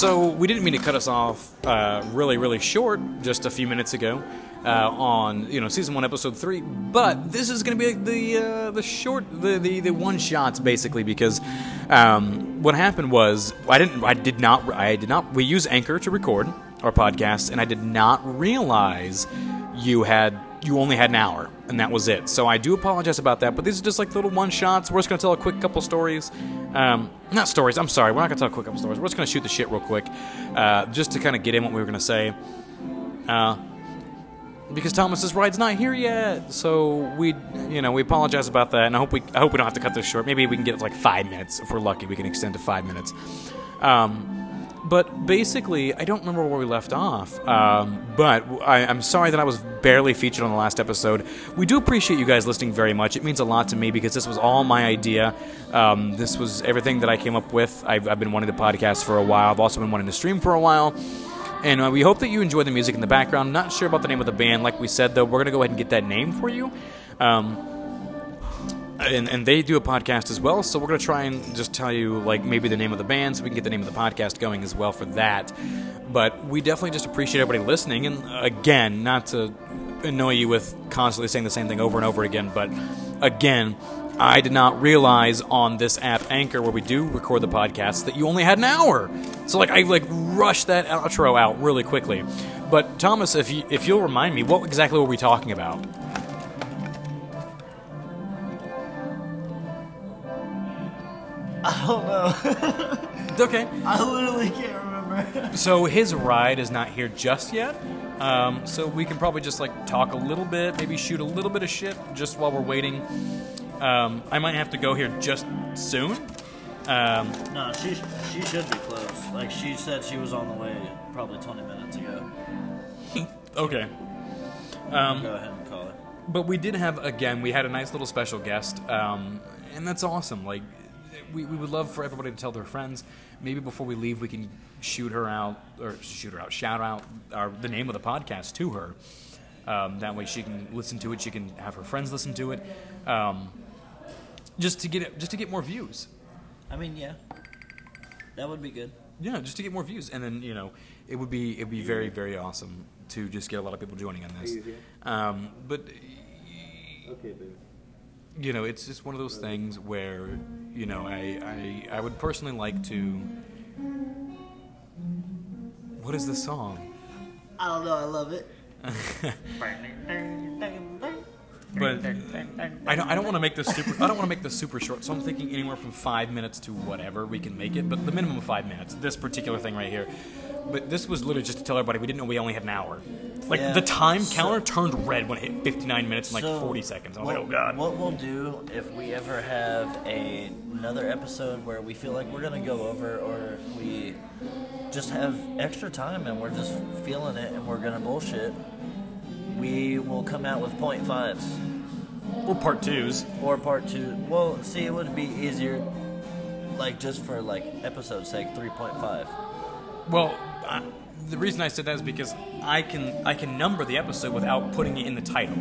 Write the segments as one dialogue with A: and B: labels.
A: So we didn't mean to cut us off uh, really, really short just a few minutes ago uh, on you know season one, episode three. But this is going to be the uh, the short, the, the the one shots basically because um, what happened was I didn't, I did not, I did not. We use Anchor to record our podcast, and I did not realize you had you only had an hour, and that was it. So I do apologize about that. But these are just like little one shots. We're just gonna tell a quick couple stories. Um, not stories. I'm sorry. We're not gonna tell quick couple stories. We're just gonna shoot the shit real quick, uh, just to kind of get in what we were gonna say. Uh, because Thomas's ride's not here yet, so we, you know, we apologize about that, and I hope we, I hope we don't have to cut this short. Maybe we can get like five minutes if we're lucky. We can extend to five minutes. Um, but basically, I don't remember where we left off. Um, but I, I'm sorry that I was barely featured on the last episode. We do appreciate you guys listening very much. It means a lot to me because this was all my idea. Um, this was everything that I came up with. I've, I've been wanting to podcast for a while. I've also been wanting to stream for a while. And uh, we hope that you enjoy the music in the background. Not sure about the name of the band. Like we said, though, we're going to go ahead and get that name for you. Um, and, and they do a podcast as well, so we're going to try and just tell you, like, maybe the name of the band so we can get the name of the podcast going as well for that. But we definitely just appreciate everybody listening. And again, not to annoy you with constantly saying the same thing over and over again, but again, I did not realize on this app Anchor where we do record the podcast that you only had an hour. So like I like rushed that outro out really quickly. But Thomas, if you if you'll remind me, what exactly were we talking about?
B: I don't know.
A: Okay.
B: I literally can't remember.
A: So his ride is not here just yet. Um, so we can probably just like talk a little bit, maybe shoot a little bit of shit just while we're waiting. Um, I might have to go here just soon. Um,
B: No, she she should be close. Like she said, she was on the way probably 20 minutes ago.
A: okay. Um,
B: Go ahead and call her.
A: but we did have again we had a nice little special guest um, and that's awesome like we, we would love for everybody to tell their friends. Maybe before we leave we can shoot her out or shoot her out shout out our, the name of the podcast to her. Um, that way she can listen to it she can have her friends listen to it um, just to get it, just to get more views.
B: I mean, yeah, that would be good.
A: yeah just to get more views. And then you know it would be it would be very very awesome to just get a lot of people joining on this. Um, but
C: Okay, baby.
A: You know, it's just one of those things where, you know, I, I, I would personally like to. What is the song?
B: I don't know. I love it.
A: But I don't, I don't want to make this super. I don't want to make this super short. So I'm thinking anywhere from five minutes to whatever we can make it, but the minimum of five minutes. This particular thing right here. But this was literally just to tell everybody we didn't know we only had an hour. Like
B: Yeah.
A: the time
B: So-
A: counter turned red when it hit 59 minutes and like 40 seconds. I was
B: what,
A: like, oh god.
B: What we'll do if we ever have a, another episode where we feel like we're gonna go over, or if we just have extra time and we're just feeling it and we're gonna bullshit, we will come out with point fives
A: Or part twos.
B: or part two. Well, see, it would be easier, like just for like episode sake, three point five.
A: Well, I, the reason I said that is because I can I can number the episode without putting it in the title.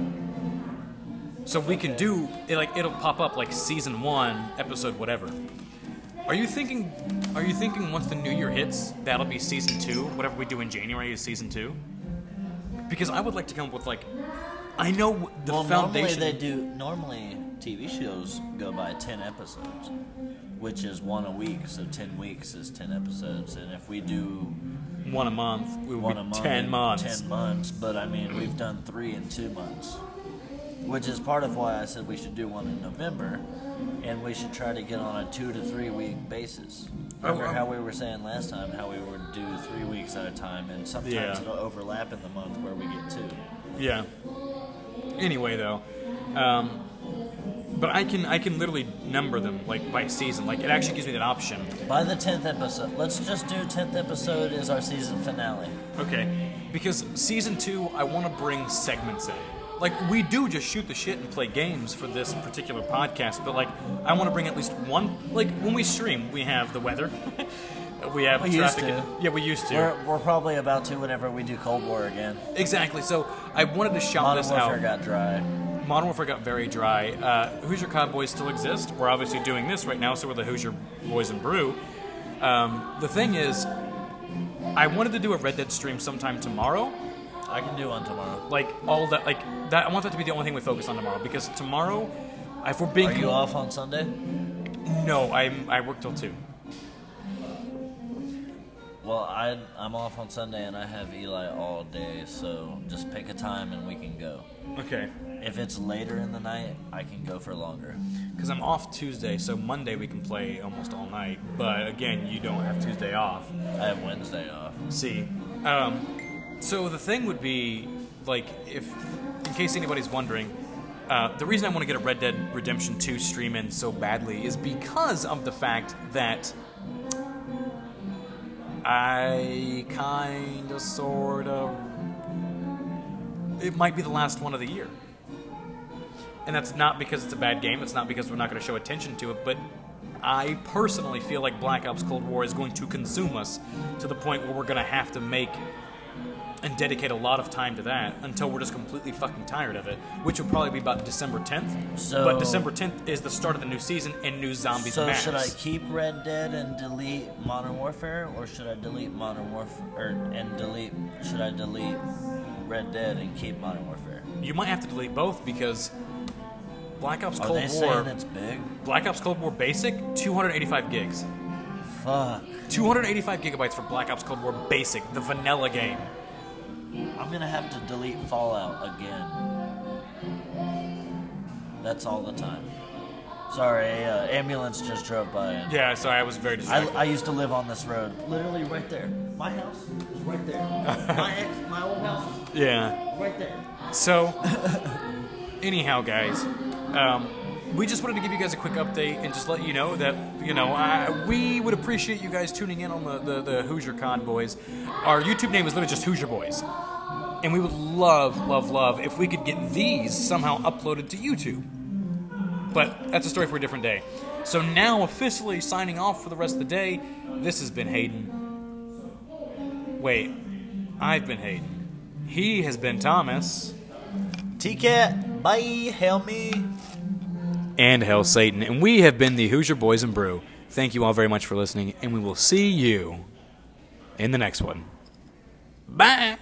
A: So we can do it like it'll pop up like season one, episode whatever. Are you thinking? Are you thinking once the new year hits, that'll be season two? Whatever we do in January is season two. Because I would like to come up with like, I know the
B: well,
A: foundation.
B: normally they do. Normally, TV shows go by ten episodes, which is one a week. So ten weeks is ten episodes, and if we do
A: one a month. We would
B: one
A: be
B: a month,
A: ten months.
B: ten months. But I mean, we've done three in two months, which is part of why I said we should do one in November, and we should try to get on a two to three week basis. Remember
A: Oh,
B: how we were saying last time how we would do three weeks at a time, and sometimes
A: Yeah.
B: it'll overlap in the month where we get two.
A: Yeah. Anyway, though, um, but I can I can literally number them like by season. Like it actually gives me that option.
B: By the tenth episode, let's just do tenth episode is our season finale.
A: Okay, because season two, I want to bring segments in. Like we do just shoot the shit and play games for this particular podcast, but like I want to bring at least one. Like when we stream, we have the weather. we have
B: We used
A: traffic.
B: to.
A: Yeah, we used to.
B: We're, we're probably about to whenever we do Cold War again.
A: exactly. So I wanted to shout
B: Modern
A: this
B: Warfare
A: out.
B: got dry.
A: Modern Warfare got very dry. Uh, Hoosier Cowboys still exist. We're obviously doing this right now, so we're the Hoosier Boys and Brew. Um, the thing is, I wanted to do a Red Dead stream sometime tomorrow.
B: I can do one tomorrow.
A: Like all that, like that. I want that to be the only thing we focus on tomorrow because tomorrow, if we're being
B: Are you off on Sunday?
A: no, I'm I work till two.
B: Well, I I'm off on Sunday and I have Eli all day, so just pick a time and we can go.
A: Okay.
B: If it's later in the night, I can go for longer.
A: Because I'm off Tuesday, so Monday we can play almost all night. But again, you don't have Tuesday off.
B: I have Wednesday off.
A: See, um, so the thing would be like if, in case anybody's wondering, uh, the reason I want to get a Red Dead Redemption 2 stream in so badly is because of the fact that I kind of, sort of, it might be the last one of the year. And that's not because it's a bad game, it's not because we're not going to show attention to it, but I personally feel like Black Ops Cold War is going to consume us to the point where we're going to have to make and dedicate a lot of time to that until we're just completely fucking tired of it, which will probably be about December 10th.
B: So-
A: but December 10th is the start of the new season and new zombies
B: So
A: maps.
B: should I keep Red Dead and delete Modern Warfare, or should I delete Modern Warfare or, and delete? Should I delete Red Dead and keep Modern Warfare?
A: You might have to delete both because Black Ops
B: Are
A: Cold
B: they
A: War,
B: it's big?
A: Black Ops Cold War Basic, 285 gigs.
B: Fuck.
A: 285 gigabytes for Black Ops Cold War Basic, the vanilla game.
B: I'm gonna have to delete Fallout again. That's all the time. Sorry, uh, ambulance just drove by. And
A: Yeah, sorry, I was very
B: I,
A: distracted.
B: I used to live on this road, literally right there. My house is right there. my ex, my old house
A: yeah.
B: right there.
A: So, anyhow, guys, um, we just wanted to give you guys a quick update and just let you know that you know I, we would appreciate you guys tuning in on the, the the Hoosier Con Boys. Our YouTube name is literally just Hoosier Boys, and we would love, love, love if we could get these somehow uploaded to YouTube. But that's a story for a different day. So now, officially signing off for the rest of the day. This has been Hayden. Wait, I've been Hayden. He has been Thomas.
B: T-Cat, bye, help me.
A: and Hell Satan. And we have been the Hoosier Boys and Brew. Thank you all very much for listening, and we will see you in the next one. Bye.